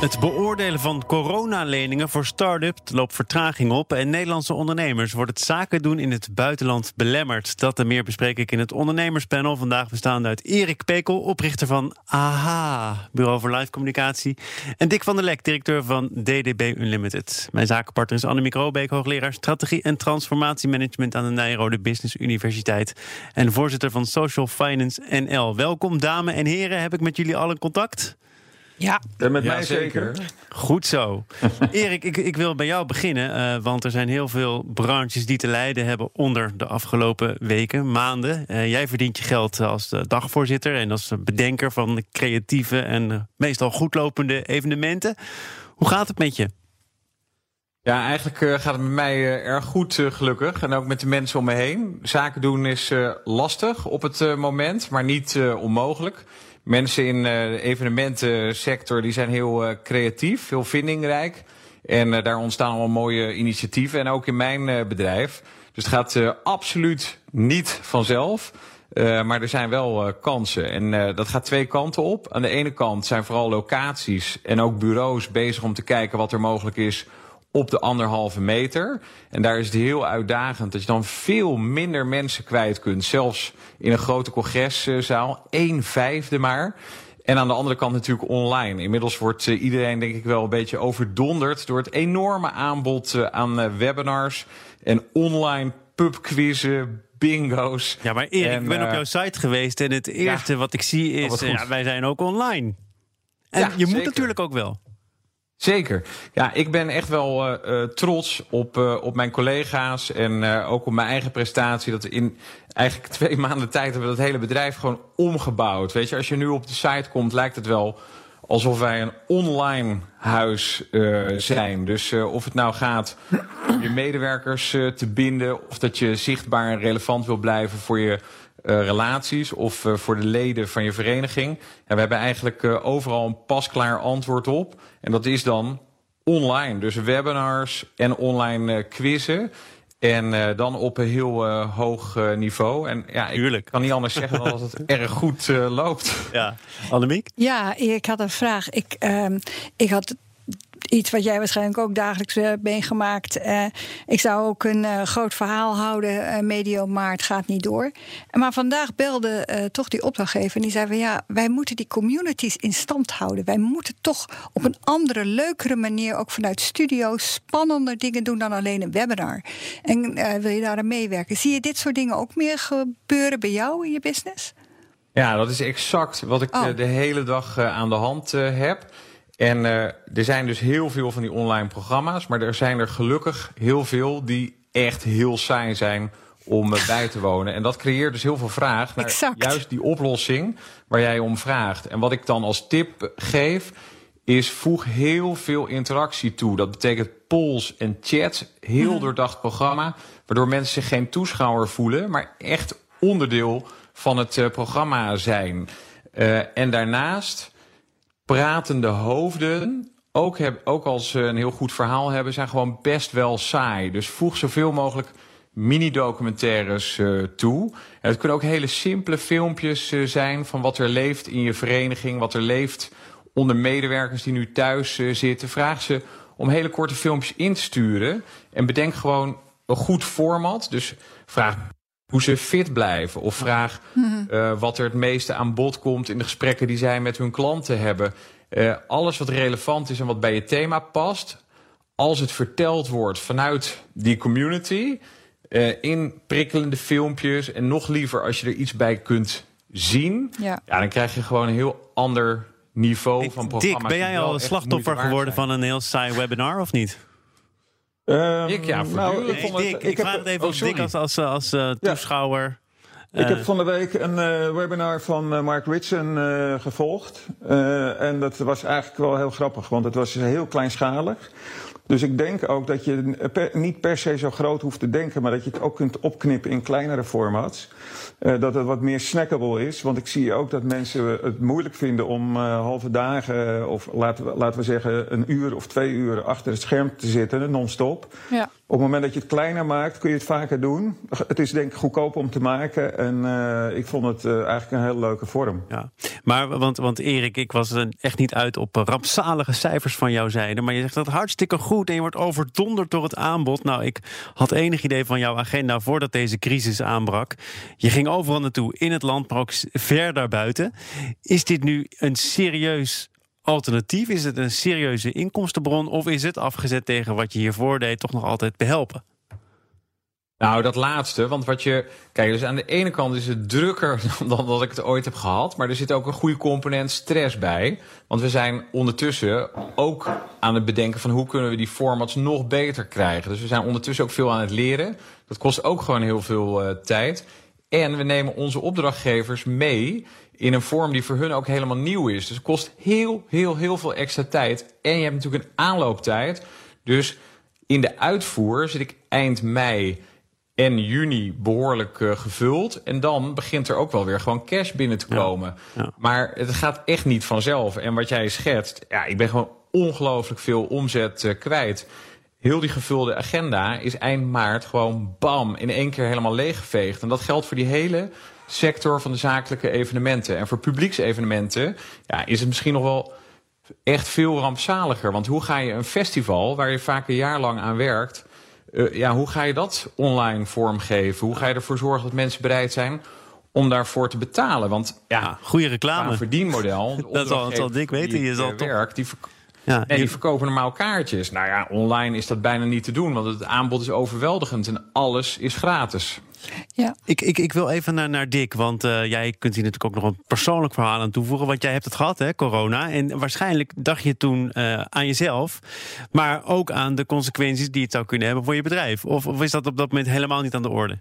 Het beoordelen van coronaleningen voor start-ups loopt vertraging op. En Nederlandse ondernemers wordt het zaken doen in het buitenland belemmerd. Dat en meer bespreek ik in het ondernemerspanel. Vandaag bestaande uit Erik Pekel, oprichter van AHA, Bureau voor Live Communicatie. En Dick van der Lek, directeur van DDB Unlimited. Mijn zakenpartner is Annemiek Robeek, hoogleraar strategie en transformatiemanagement aan de Nijrode Business Universiteit. En voorzitter van Social Finance NL. Welkom, dames en heren. Heb ik met jullie allen contact? Ja, en met mij zeker. Goed zo. Erik, ik, ik wil bij jou beginnen. Uh, want er zijn heel veel branches die te lijden hebben onder de afgelopen weken, maanden. Uh, jij verdient je geld als dagvoorzitter en als bedenker van creatieve en meestal goedlopende evenementen. Hoe gaat het met je? Ja, eigenlijk uh, gaat het met mij erg goed, gelukkig. En ook met de mensen om me heen. Zaken doen is lastig op het moment, maar niet onmogelijk mensen in eh, de evenementensector die zijn heel uh, creatief, heel vindingrijk. En uh, daar ontstaan allemaal mooie initiatieven. En ook in mijn bedrijf. Dus het gaat absoluut niet vanzelf. maar er zijn wel kansen. En dat gaat twee kanten op. Aan de ene kant zijn vooral locaties en ook bureaus bezig om te kijken wat er mogelijk is op de anderhalve meter. En daar is het heel uitdagend dat je dan veel minder mensen kwijt kunt. Zelfs in een grote congreszaal. één vijfde maar. En aan de andere kant natuurlijk online. Inmiddels wordt uh, iedereen denk ik wel een beetje overdonderd... door het enorme aanbod uh, aan uh, webinars en online pubquizzen, bingo's. Ja, maar Erik, en, ik ben op jouw site geweest... en het eerste ja, wat ik zie is, ja, wij zijn ook online. En ja, je moet natuurlijk ook wel. Zeker. Ja, ik ben echt wel uh, trots op, uh, op mijn collega's en ook op mijn eigen prestatie. Dat in eigenlijk twee maanden tijd hebben we dat hele bedrijf gewoon omgebouwd. Weet je, als je nu op de site komt, lijkt het wel alsof wij een online huis zijn. Dus of het nou gaat om je medewerkers te binden, of dat je zichtbaar en relevant wil blijven voor je uh, relaties of uh, voor de leden van je vereniging. En we hebben eigenlijk uh, overal een pasklaar antwoord op. En dat is dan online. Dus webinars en online quizzen. En dan op een heel hoog niveau. En ja, ik Tuurlijk. kan niet anders zeggen dan dat het erg goed loopt. Ja, Annemiek? Ja, ik had een vraag. Ik, ehm, ik had iets wat jij waarschijnlijk ook dagelijks uh, meegemaakt. Uh, ik zou ook een uh, groot verhaal houden, medio maart gaat niet door. Maar vandaag belde toch die opdrachtgever en die zei van ja, wij moeten die communities in stand houden. Wij moeten toch op een andere, leukere manier, ook vanuit studio's, spannender dingen doen dan alleen een webinar. En wil je daar aan meewerken? Zie je dit soort dingen ook meer gebeuren bij jou in je business? Ja, dat is exact wat ik oh. de hele dag aan de hand heb. En uh, er zijn dus heel veel van die online programma's, maar er zijn er gelukkig heel veel die echt heel saai zijn om uh, bij te wonen. En dat creëert dus heel veel vraag naar exact. juist die oplossing waar jij om vraagt. En wat ik dan als tip geef, is voeg heel veel interactie toe. Dat betekent polls en chats, heel mm. doordacht programma, waardoor mensen zich geen toeschouwer voelen, maar echt onderdeel van het uh, programma zijn. En daarnaast pratende hoofden, ook, heb, ook als ze een heel goed verhaal hebben, zijn gewoon best wel saai. Dus voeg zoveel mogelijk mini-documentaires uh, toe. En het kunnen ook hele simpele filmpjes uh, zijn van wat er leeft in je vereniging, wat er leeft onder medewerkers die nu thuis uh, zitten. Vraag ze om hele korte filmpjes in te sturen en bedenk gewoon een goed format. Dus vraag hoe ze fit blijven. Of vraag uh, wat er het meeste aan bod komt in de gesprekken die zij met hun klanten hebben. Uh, alles wat relevant is en wat bij je thema past. Als het verteld wordt vanuit die community. Uh, in prikkelende filmpjes. En nog liever als je er iets bij kunt zien. Ja, ja dan krijg je gewoon een heel ander niveau van programma's. Dick, ben jij al slachtoffer geworden van een heel saai webinar of niet? Um, ik ja, nou, ik, vond het, ik, ik, vraag het even oh, Dick als, als, als uh, toeschouwer. Ja. Ik heb van de week een uh, webinar van uh, Mark Ritson gevolgd. en dat was eigenlijk wel heel grappig, want het was heel kleinschalig. Dus ik denk ook dat je niet per se zo groot hoeft te denken, maar dat je het ook kunt opknippen in kleinere formats. Uh, dat het wat meer snackable is. Want ik zie ook dat mensen het moeilijk vinden om uh, halve dagen, of laten we, laten we zeggen een uur of twee uur achter het scherm te zitten, non-stop. Ja. Op het moment dat je het kleiner maakt, kun je het vaker doen. Het is denk ik goedkoop om te maken. En uh, ik vond het eigenlijk een hele leuke vorm. Ja. Maar want, want Erik, ik was echt niet uit op rampzalige cijfers van jouw zijde. Maar je zegt dat hartstikke goed en je wordt overdonderd door het aanbod. Nou, ik had enig idee van jouw agenda voordat deze crisis aanbrak. Je ging overal naartoe in het land, maar ook ver daarbuiten. Is dit nu een serieus alternatief? Is het een serieuze inkomstenbron? Of is het afgezet tegen wat je hiervoor deed toch nog altijd behelpen? Nou, dat laatste. Want wat je. Kijk, dus aan de ene kant is het drukker dan dat ik het ooit heb gehad. Maar er zit ook een goede component stress bij. Want we zijn ondertussen ook aan het bedenken van hoe kunnen we die formats nog beter krijgen. Dus we zijn ondertussen ook veel aan het leren. Dat kost ook gewoon heel veel uh, tijd. En we nemen onze opdrachtgevers mee in een vorm die voor hun ook helemaal nieuw is. Dus het kost heel, heel, heel veel extra tijd. En je hebt natuurlijk een aanlooptijd. Dus in de uitvoer zit ik eind mei en juni behoorlijk uh, gevuld. En dan begint er ook wel weer gewoon cash binnen te komen. Ja, Maar het gaat echt niet vanzelf. En wat jij schetst, ja, ik ben gewoon ongelooflijk veel omzet uh, kwijt. Heel die gevulde agenda is eind maart gewoon bam in één keer helemaal leeggeveegd. En dat geldt voor die hele sector van de zakelijke evenementen. En voor publieksevenementen ja, is het misschien nog wel echt veel rampzaliger. Want hoe ga je een festival waar je vaak een jaar lang aan werkt uh, ja, hoe ga je dat online vormgeven? Hoe ga je ervoor zorgen dat mensen bereid zijn om daarvoor te betalen? Want ja, goede reclame. Een verdienmodel. dat zal, zal dik weten. Je zal werk, die, ja, nee, die verkopen normaal kaartjes. Nou ja, online is dat bijna niet te doen, want het aanbod is overweldigend en alles is gratis. Ja. Ik, ik, ik wil even naar, naar Dick, want uh, jij kunt hier natuurlijk ook nog een persoonlijk verhaal aan toevoegen. Want jij hebt het gehad, hè, corona. En waarschijnlijk dacht je toen uh, aan jezelf, maar ook aan de consequenties die het zou kunnen hebben voor je bedrijf. Of, of is dat op dat moment helemaal niet aan de orde?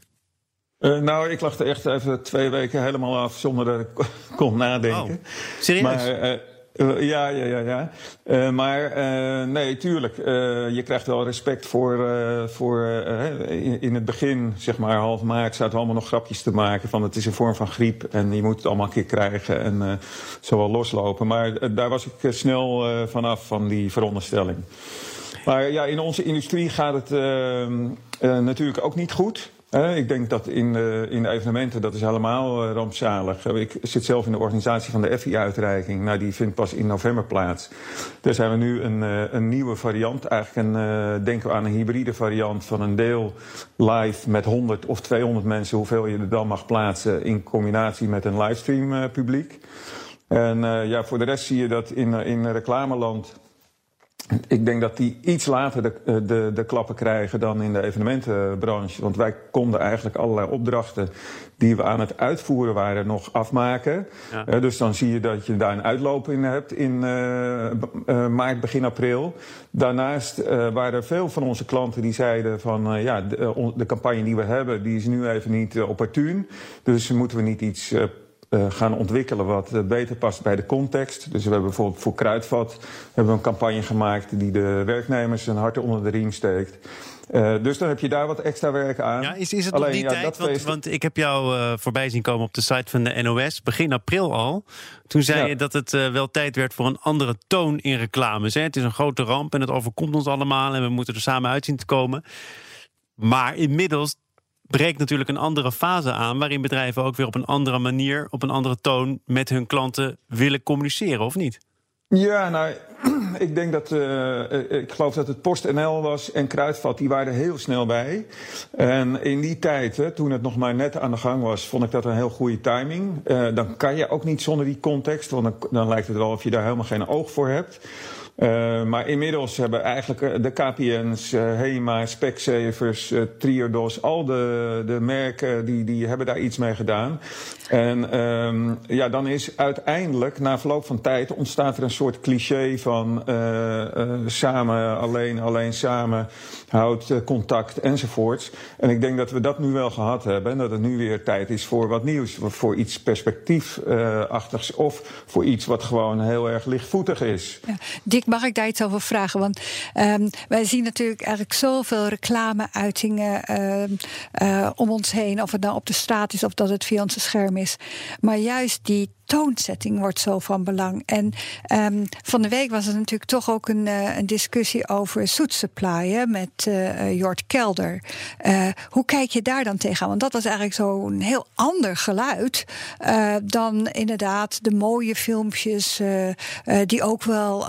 Uh, nou, ik lag er echt even twee weken helemaal af zonder dat ik kon nadenken. Oh, serieus? Maar, uh, ja, ja, ja, ja. Uh, maar uh, nee, tuurlijk. je krijgt wel respect voor. voor in, in, het begin, zeg maar half maart, zaten we allemaal nog grapjes te maken. Van het is een vorm van griep en je moet het allemaal een keer krijgen en zo wel loslopen. Maar daar was ik snel vanaf, van die veronderstelling. Maar ja, in onze industrie gaat het natuurlijk ook niet goed ik denk dat in de, in evenementen, dat is helemaal uh, rampzalig. Ik zit zelf in de organisatie van de FI-uitreiking. Nou, die vindt pas in november plaats. Daar zijn we nu een, een nieuwe variant. Eigenlijk een, denken we aan een hybride variant van een deel live met 100 of 200 mensen, hoeveel je er dan mag plaatsen, in combinatie met een livestream publiek. En ja, voor de rest zie je dat in, in reclameland ik denk dat die iets later de, eh, de, de, klappen krijgen dan in de evenementenbranche. Want wij konden eigenlijk allerlei opdrachten die we aan het uitvoeren waren nog afmaken. Ja. Uh, dus dan zie je dat je daar een uitloop in hebt in uh, uh, maart, begin april. Daarnaast waren er veel van onze klanten die zeiden van ja, de, de, campagne die we hebben, die is nu even niet opportun. Dus moeten we niet iets gaan ontwikkelen wat uh, beter past bij de context. Dus we hebben bijvoorbeeld voor Kruidvat hebben we een campagne gemaakt die de werknemers een hart onder de riem steekt. Uh, dus dan heb je daar wat extra werk aan. Ja, is, is het Alleen, nog die tijd? Want, want, ik heb jou uh, voorbij zien komen op de site van de NOS, begin april al. Toen zei ja. je dat het uh, wel tijd werd voor een andere toon in reclames. Hè? Het is een grote ramp en het overkomt ons allemaal en we moeten er samen uit zien te komen. Maar inmiddels breekt natuurlijk een andere fase aan... waarin bedrijven ook weer op een andere manier, op een andere toon... met hun klanten willen communiceren, of niet? Ja, nou, ik denk dat, uh, ik geloof dat het PostNL was en Kruidvat, die waren er heel snel bij. En in die tijd, hè, toen het nog maar net aan de gang was, vond ik dat een heel goede timing. Uh, dan kan je ook niet zonder die context, want dan lijkt het wel of je daar helemaal geen oog voor hebt. Uh, maar inmiddels hebben eigenlijk eh, de KPN's, uh, HEMA, Specsavers, uh, Triodos, al de, de merken die, die hebben daar iets mee gedaan. En um, ja, dan is uiteindelijk, na verloop van tijd, ontstaat er een soort cliché van samen, alleen, alleen samen, houdt contact enzovoorts. En ik denk dat we dat nu wel gehad hebben en dat het nu weer tijd is voor wat nieuws, voor iets perspectiefachtigs of voor iets wat gewoon heel erg lichtvoetig is. Ja. Mag ik daar iets over vragen? Want um, wij zien natuurlijk eigenlijk zoveel reclameuitingen uh, om ons heen. Of het nou op de straat is of dat het via ons scherm is. Maar juist die toonzetting wordt zo van belang. En um, van de week was er natuurlijk toch ook een, uh, een discussie over supply met uh, Jort Kelder. Uh, hoe kijk je daar dan tegenaan? Want dat was eigenlijk zo'n heel ander geluid dan inderdaad de mooie filmpjes die ook wel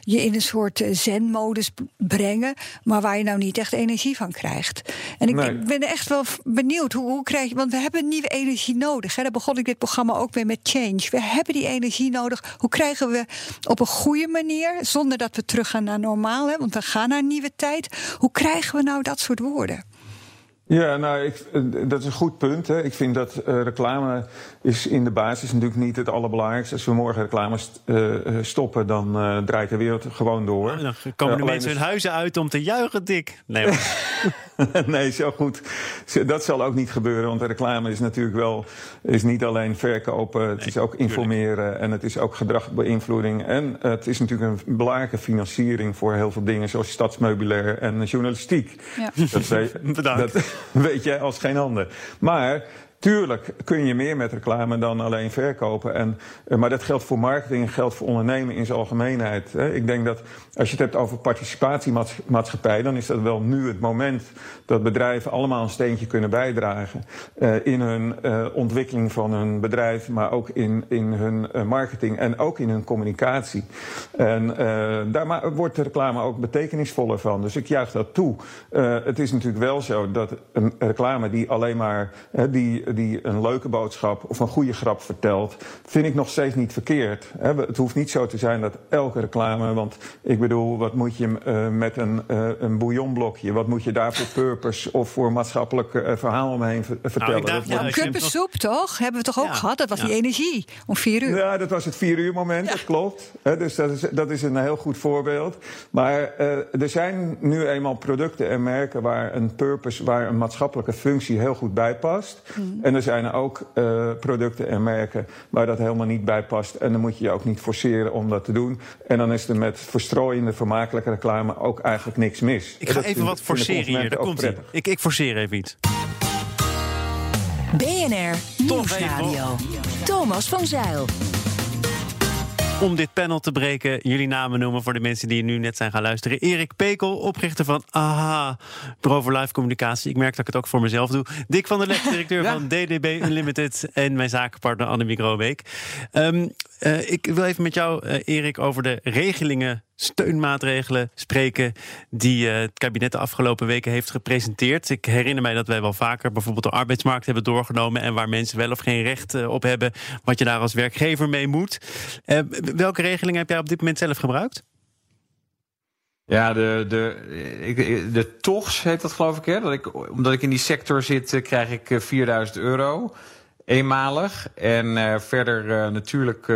je in een soort zenmodus brengen, maar waar je nou niet echt energie van krijgt. En ik, ik ben echt wel benieuwd hoe, hoe krijg je, want we hebben nieuwe energie nodig. Hè? Daar begon ik dit programma ook weer met Change. We hebben die energie nodig. Hoe krijgen we op een goede manier, zonder dat we teruggaan naar normaal, hè, want we gaan naar een nieuwe tijd. Hoe krijgen we nou dat soort woorden? Ja, nou, ik, eh, dat is een goed punt. Hè. Ik vind dat uh, reclame is in de basis natuurlijk niet het allerbelangrijkste. Als we morgen reclame st uh, stoppen, dan uh, draait de wereld gewoon door. dan komen de mensen hun huizen uit om te juichen, Dick. Nee, nee, zo goed. Dat zal ook niet gebeuren, want de reclame is natuurlijk wel... is niet alleen verkopen, het nee, is ook informeren... Tuurlijk. en het is ook gedragbeïnvloeding. En het is natuurlijk een belangrijke financiering voor heel veel dingen... zoals stadsmeubilair en journalistiek. Ja. Dat, Bedankt. Dat weet jij als geen ander. Maar Tuurlijk kun je meer met reclame dan alleen verkopen. En, eh, maar dat geldt voor marketing geldt voor ondernemen in zijn algemeenheid. Ik denk dat als je het hebt over participatiemaatschappij, dan is dat wel nu het moment dat bedrijven allemaal een steentje kunnen bijdragen. Uh, in hun uh, ontwikkeling van hun bedrijf, maar ook in, in hun marketing en ook in hun communicatie. En daar wordt de reclame ook betekenisvoller van. Dus ik juich dat toe. het is natuurlijk wel zo dat een reclame die alleen maar die die een leuke boodschap of een goede grap vertelt, vind ik nog steeds niet verkeerd. Het hoeft niet zo te zijn dat elke reclame, want ik bedoel, wat moet je uh, met een, uh, een bouillonblokje, wat moet je daar voor purpose of voor maatschappelijk uh, verhaal omheen vertellen? Nou, ja, kuppensoep toch? Hebben we toch ook ja. gehad? Dat was ja. die energie om vier uur. Ja, dat was het vier uur moment, dat klopt. dus dat is, dat is een heel goed voorbeeld. Maar er zijn nu eenmaal producten en merken waar een purpose, waar een maatschappelijke functie heel goed bij past. Mm. En er zijn er ook uh, producten en merken waar dat helemaal niet bij past. En dan moet je je ook niet forceren om dat te doen. En dan is er met verstrooiende, vermakelijke reclame ook eigenlijk niks mis. Ik ga even wat forceren hier. Daar komt ik, ik forceer even iets. BNR Nieuwsradio. Thomas van Zeil om dit panel te breken. Jullie namen noemen voor de mensen die nu net zijn gaan luisteren. Erik Pekel, oprichter van AHA, Bureau voor Live Communicatie. Ik merk dat ik het ook voor mezelf doe. Dick van der Lek, directeur ja. van DDB Unlimited. En mijn zakenpartner Annemiek Robeek. Um, uh, ik wil even met jou, uh, Erik, over de regelingen steunmaatregelen spreken die uh, het kabinet de afgelopen weken heeft gepresenteerd. Ik herinner mij dat wij wel vaker bijvoorbeeld de arbeidsmarkt hebben doorgenomen en waar mensen wel of geen recht uh, op hebben, wat je daar als werkgever mee moet. Uh, welke regelingen heb jij op dit moment zelf gebruikt? Ja, de, de, de TOGS heet dat geloof ik. Dat ik omdat ik in die sector zit, krijg ik 4000 euro eenmalig. En verder natuurlijk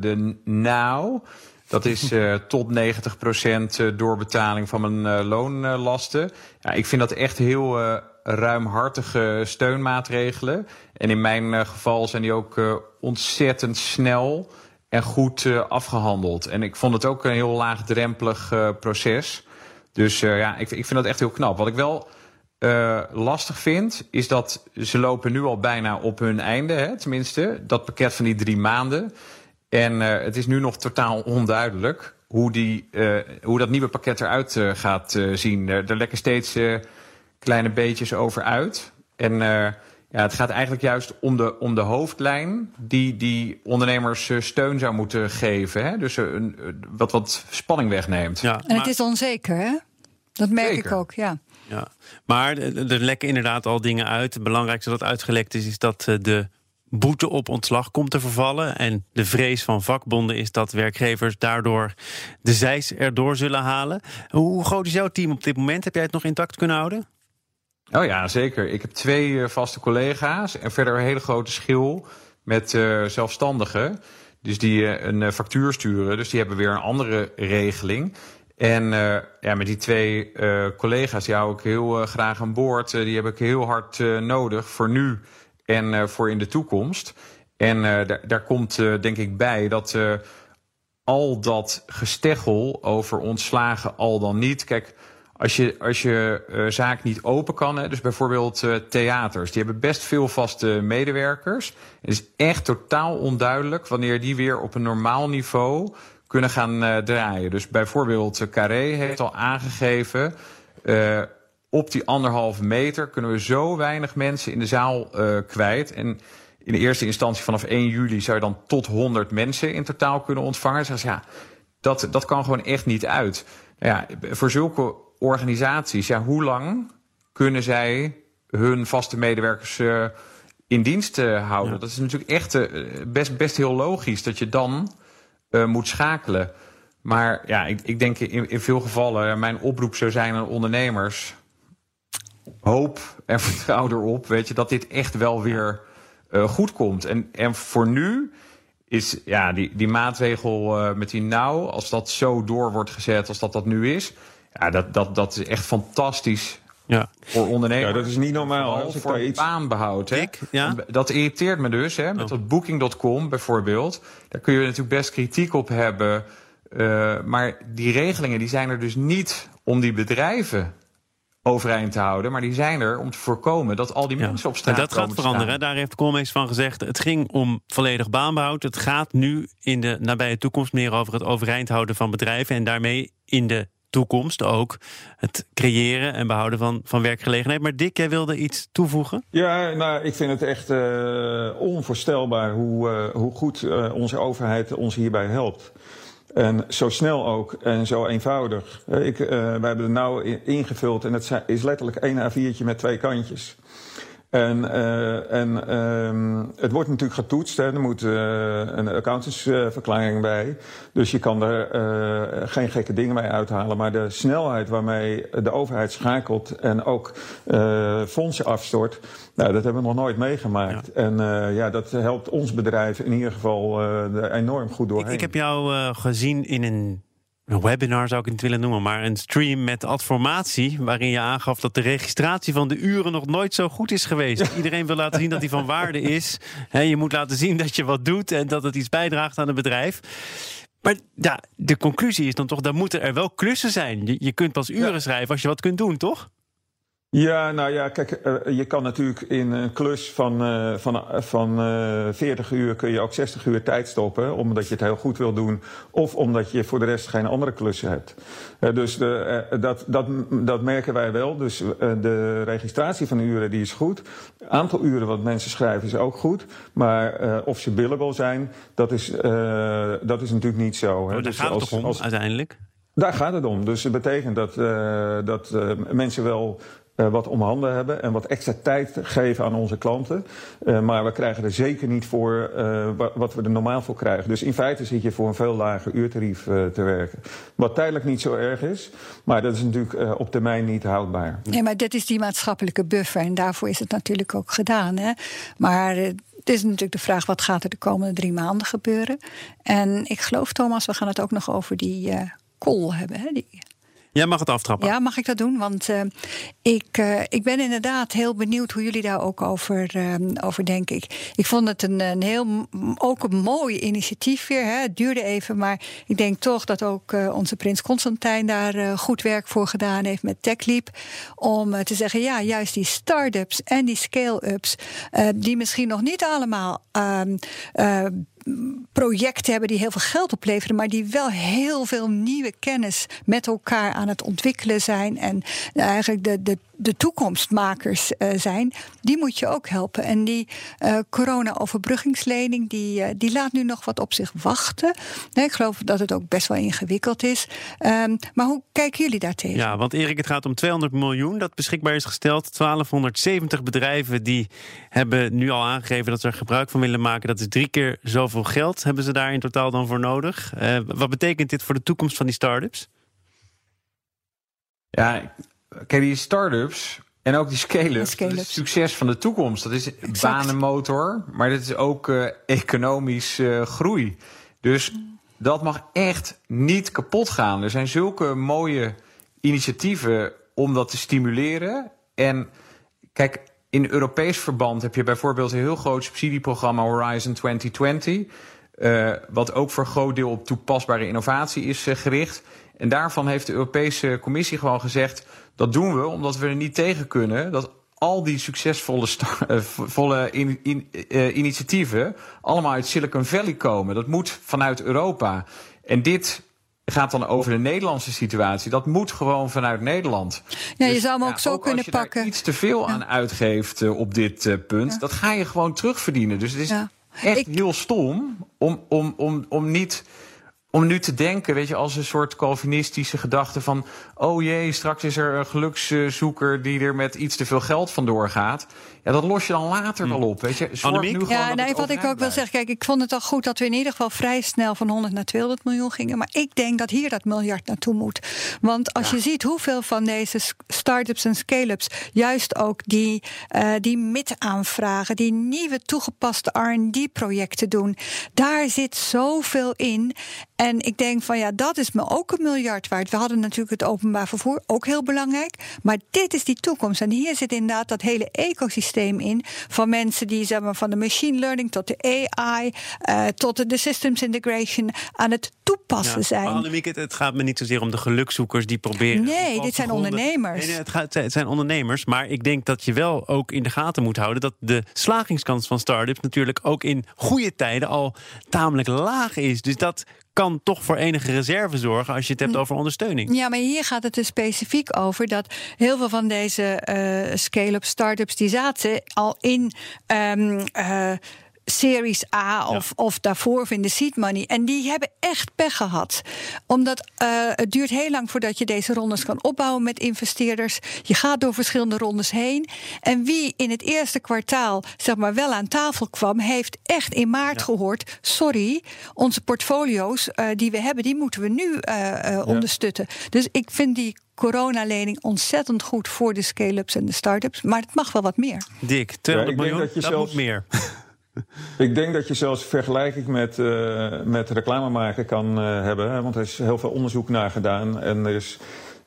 de NOW. Dat is uh, tot 90% eh, doorbetaling van mijn uh, loonlasten. Ja, ik vind dat echt heel ruimhartige steunmaatregelen. En in mijn geval zijn die ook ontzettend snel en goed afgehandeld. En ik vond het ook een heel laagdrempelig proces. Dus ja, ik, ik vind dat echt heel knap. Wat ik wel lastig vind, is dat ze lopen nu al bijna op hun einde. Hè, tenminste, dat pakket van die drie maanden. En uh, het is nu nog totaal onduidelijk hoe, die, uh, hoe dat nieuwe pakket eruit uh, gaat zien. er lekken steeds kleine beetjes over uit. En ja, het gaat eigenlijk juist om de, om de hoofdlijn die die ondernemers steun zou moeten geven. Hè? Dus een, wat, wat spanning wegneemt. Ja, en het is onzeker, hè? Dat merk Zeker. ik ook, ja. Ja, maar er lekken inderdaad al dingen uit. Het belangrijkste dat uitgelekt is, is dat de boete op ontslag komt te vervallen. En de vrees van vakbonden is dat werkgevers daardoor de zeis erdoor zullen halen. Hoe groot is jouw team op dit moment? Heb jij het nog intact kunnen houden? Oh ja, zeker. Ik heb twee eh, vaste collega's en verder een hele grote schil met uh, zelfstandigen. Dus die uh, een factuur sturen. Dus die hebben weer een andere regeling. En ja, met die twee collega's die hou ik heel graag aan boord. die heb ik heel hard nodig voor nu en uh, voor in de toekomst. En uh, daar, daar komt uh, denk ik bij dat al dat gesteggel over ontslagen al dan niet. Kijk, als je, als je zaak niet open kan, hè, dus bijvoorbeeld theaters, die hebben best veel vaste medewerkers. Het is echt totaal onduidelijk wanneer die weer op een normaal niveau kunnen gaan draaien. Dus bijvoorbeeld Carré heeft al aangegeven. Op die anderhalve meter kunnen we zo weinig mensen in de zaal kwijt. En in de eerste instantie vanaf 1 juli zou je dan tot 100 mensen in totaal kunnen ontvangen. Dus ja, dat, dat kan gewoon echt niet uit. Nou ja, voor zulke organisaties, ja, hoe lang kunnen zij hun vaste medewerkers uh, in dienst uh, houden? Dat is natuurlijk echt best, best heel logisch dat je dan moet schakelen. Maar ja, ik, ik denk in, in veel gevallen, mijn oproep zou zijn aan ondernemers. Hoop en vertrouw erop, weet je, dat dit echt wel weer goed komt. En, en voor nu is ja, die, die maatregel met die nou, als dat zo door wordt gezet als dat dat nu is, ja, dat, dat, dat is echt fantastisch ja. voor ondernemers. Ja, dat is niet normaal. Als voor iets... baanbehoud. Hè? ja? Dat irriteert me dus. Hè? Met oh. dat Booking.com bijvoorbeeld. Daar kun je natuurlijk best kritiek op hebben. Uh, maar die regelingen die zijn er dus niet om die bedrijven overeind te houden. Maar die zijn er om te voorkomen dat al die mensen op straat en dat gaat veranderen. Daar heeft Koolmees van gezegd. Het ging om volledig baanbehoud. Het gaat nu in de nabije toekomst meer over het overeind houden van bedrijven. En daarmee in de toekomst ook het creëren en behouden van, van werkgelegenheid. Maar Dick, jij wilde iets toevoegen? Ja, nou, ik vind het echt uh, onvoorstelbaar hoe, uh, hoe goed uh, onze overheid ons hierbij helpt. En zo snel ook en zo eenvoudig. Ik, wij hebben het nou ingevuld en het is letterlijk één A4'tje met twee kantjes. En, uh, en uh, het wordt natuurlijk getoetst. Hè. Er moet uh, een accountantsverklaring bij. Dus je kan er uh, geen gekke dingen mee uithalen. Maar de snelheid waarmee de overheid schakelt en ook fondsen afstort. Nou, dat hebben we nog nooit meegemaakt. Ja. En ja, dat helpt ons bedrijf in ieder geval enorm goed doorheen. Ik, ik heb jou gezien in een een webinar zou ik het niet willen noemen, maar een stream met adformatie. Waarin je aangaf dat de registratie van de uren nog nooit zo goed is geweest. Iedereen wil laten zien dat die van waarde is. je moet laten zien dat je wat doet en dat het iets bijdraagt aan het bedrijf. Maar ja, de conclusie is dan toch, dan moeten er wel klussen zijn. Je, je kunt pas uren schrijven als je wat kunt doen, toch? Ja, nou ja, kijk, uh, je kan natuurlijk in een klus van, uh, van, van uh, 40 uur kun je ook 60 uur tijd stoppen, omdat je het heel goed wil doen, of omdat je voor de rest geen andere klussen hebt. dus de, dat, dat, dat merken wij wel. Dus de registratie van de uren die is goed. Aantal uren wat mensen schrijven is ook goed. Maar of ze billable zijn, dat is, dat is natuurlijk niet zo. Hè. Oh, daar dus gaat het toch om als, uiteindelijk? Daar gaat het om. Dus het betekent dat, dat mensen wel uh, wat om handen hebben en wat extra tijd geven aan onze klanten. Maar we krijgen er zeker niet voor wat we er normaal voor krijgen. Dus in feite zit je voor een veel lager uurtarief te werken. Wat tijdelijk niet zo erg is, maar dat is natuurlijk op termijn niet houdbaar. Nee, maar dit is die maatschappelijke buffer en daarvoor is het natuurlijk ook gedaan. Hè? Maar het is natuurlijk de vraag: wat gaat er de komende drie maanden gebeuren? En ik geloof, Thomas, we gaan het ook nog over die hebben. Hè? Die Jij mag het aftrappen. Ja, mag ik dat doen? Want uh, ik, uh, ik ben inderdaad heel benieuwd hoe jullie daar ook over, uh, over denken. Ik, ik vond het een, een heel ook een mooi initiatief weer. Hè. Het duurde even, maar ik denk toch dat ook onze prins Constantijn daar goed werk voor gedaan heeft met TechLeap. Om te zeggen, ja, juist die start-ups en die scale-ups, die misschien nog niet allemaal ehm, projecten hebben die heel veel geld opleveren, maar die wel heel veel nieuwe kennis met elkaar aan het ontwikkelen zijn en eigenlijk de, de de toekomstmakers uh, zijn, die moet je ook helpen. En die uh, corona-overbruggingslening, die, uh, die laat nu nog wat op zich wachten. Nee, ik geloof dat het ook best wel ingewikkeld is. Um, maar hoe kijken jullie daartegen? Ja, want Erik, het gaat om 200 miljoen dat beschikbaar is gesteld. 1270 bedrijven die hebben nu al aangegeven dat ze er gebruik van willen maken. Dat is drie keer zoveel geld hebben ze daar in totaal dan voor nodig. wat betekent dit voor de toekomst van die start-ups? Ja, kijk, die start-ups en ook die scale-ups, scale succes van de toekomst. Dat is exact. banenmotor, maar dat is ook uh, economisch uh, groei. Dus dat mag echt niet kapot gaan. Er zijn zulke mooie initiatieven om dat te stimuleren. En kijk, in Europees verband heb je bijvoorbeeld een heel groot subsidieprogramma Horizon 2020. wat ook voor een groot deel op toepasbare innovatie is gericht. En daarvan heeft de Europese Commissie gewoon gezegd: dat doen we omdat we er niet tegen kunnen dat al die succesvolle volle in, in, initiatieven allemaal uit Silicon Valley komen. Dat moet vanuit Europa. En dit gaat dan over de Nederlandse situatie. Dat moet gewoon vanuit Nederland. Ja, je dus, zou hem ook zo kunnen pakken. Als je iets te veel aan uitgeeft uh, op dit punt, dat ga je gewoon terugverdienen. Dus het is echt Ik... heel stom om, om, om, om niet om nu te denken, weet je, als een soort Calvinistische gedachte van: oh jee, straks is er een gelukszoeker die er met iets te veel geld vandoor gaat. Ja, dat los je dan later wel op. Weet je, Zorg nu gewoon ja, nee, wat ik ook wil zeggen, kijk, ik vond het al goed dat we in ieder geval vrij snel van 100 naar 200 miljoen gingen. Maar ik denk dat hier dat miljard naartoe moet. Want als je ziet hoeveel van deze start-ups en scale-ups juist ook die, uh, die MIT-aanvragen, die nieuwe toegepaste RD-projecten doen, daar zit zoveel in. En ik denk van ja, dat is me ook een miljard waard. We hadden natuurlijk het openbaar vervoer, ook heel belangrijk. Maar dit is die toekomst. En hier zit inderdaad dat hele ecosysteem in. Van mensen die zeg maar, van de machine learning tot de AI, uh, eh, tot de systems integration aan het toepassen zijn. Maar Annemiek, het, het, gaat me niet zozeer om de gelukzoekers die proberen. Nee, dit zijn ondernemers. Nee, het, gaat, het zijn ondernemers. Maar ik denk dat je wel ook in de gaten moet houden dat de slagingskans van start-ups natuurlijk ook in goede tijden al tamelijk laag is. Dus dat kan toch voor enige reserve zorgen als je het hebt hm. over ondersteuning. Ja, maar hier gaat het er specifiek over dat heel veel van deze uh, scale-up startups die zaten al in. Um, uh, Series A of, of daarvoor vinden seed money. En die hebben echt pech gehad. Omdat uh, het duurt heel lang voordat je deze rondes kan opbouwen met investeerders. Je gaat door verschillende rondes heen. En wie in het eerste kwartaal zeg maar wel aan tafel kwam, heeft echt in maart gehoord: sorry, onze portfolio's uh, die we hebben, die moeten we nu uh, ja. ondersteunen. Dus ik vind die coronalening ontzettend goed voor de scale-ups en de start-ups. Maar het mag wel wat meer. Dik, 200 miljoen, dat, je dat zelfs... moet meer. Ik denk dat je zelfs vergelijking met, uh, met reclame maken kan uh, hebben. Want er is heel veel onderzoek naar gedaan. En er is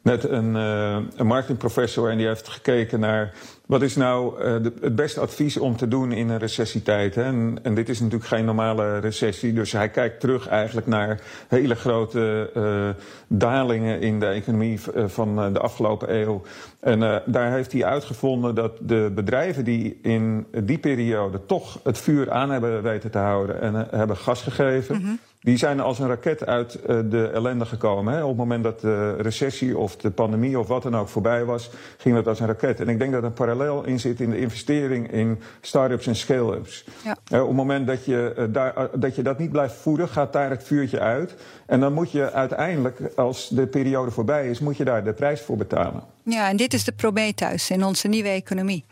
net een, uh, een marketingprofessor en die heeft gekeken naar wat is nou uh, de, het beste advies om te doen in een recessietijd? Hè? En, en, dit is natuurlijk geen normale recessie. Dus hij kijkt terug eigenlijk naar hele grote uh, dalingen in de economie van de afgelopen eeuw. En uh, daar heeft hij uitgevonden dat de bedrijven die in die periode toch het vuur aan hebben weten te houden en hebben gas gegeven. Mm -hmm die zijn als een raket uit uh, de ellende gekomen. Hè. Op het moment dat de recessie of de pandemie of wat dan ook voorbij was, ging dat als een raket. En ik denk dat een parallel in zit in de investering in start-ups en scale-ups. Ja. Uh, op het moment dat je, uh, daar, dat je dat niet blijft voeden, gaat daar het vuurtje uit. En dan moet je uiteindelijk, als de periode voorbij is, moet je daar de prijs voor betalen. Ja, en dit is de Prometheus in onze nieuwe economie.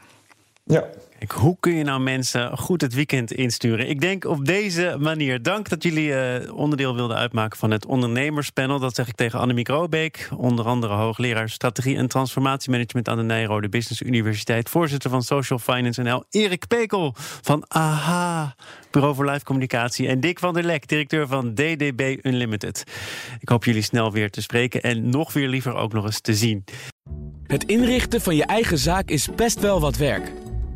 Ja. Kijk, hoe kun je nou mensen goed het weekend insturen? Ik denk op deze manier. Dank dat jullie uh, onderdeel wilden uitmaken van het ondernemerspanel. Dat zeg ik tegen Annemiek Robeek, onder andere hoogleraar strategie en transformatiemanagement aan de Nijrode Business Universiteit, voorzitter van Social Finance NL, Erik Pekel van AHA, Bureau voor Live Communicatie, en Dick van der Lek, directeur van DDB Unlimited. Ik hoop jullie snel weer te spreken en nog weer liever ook nog eens te zien. Het inrichten van je eigen zaak is best wel wat werk.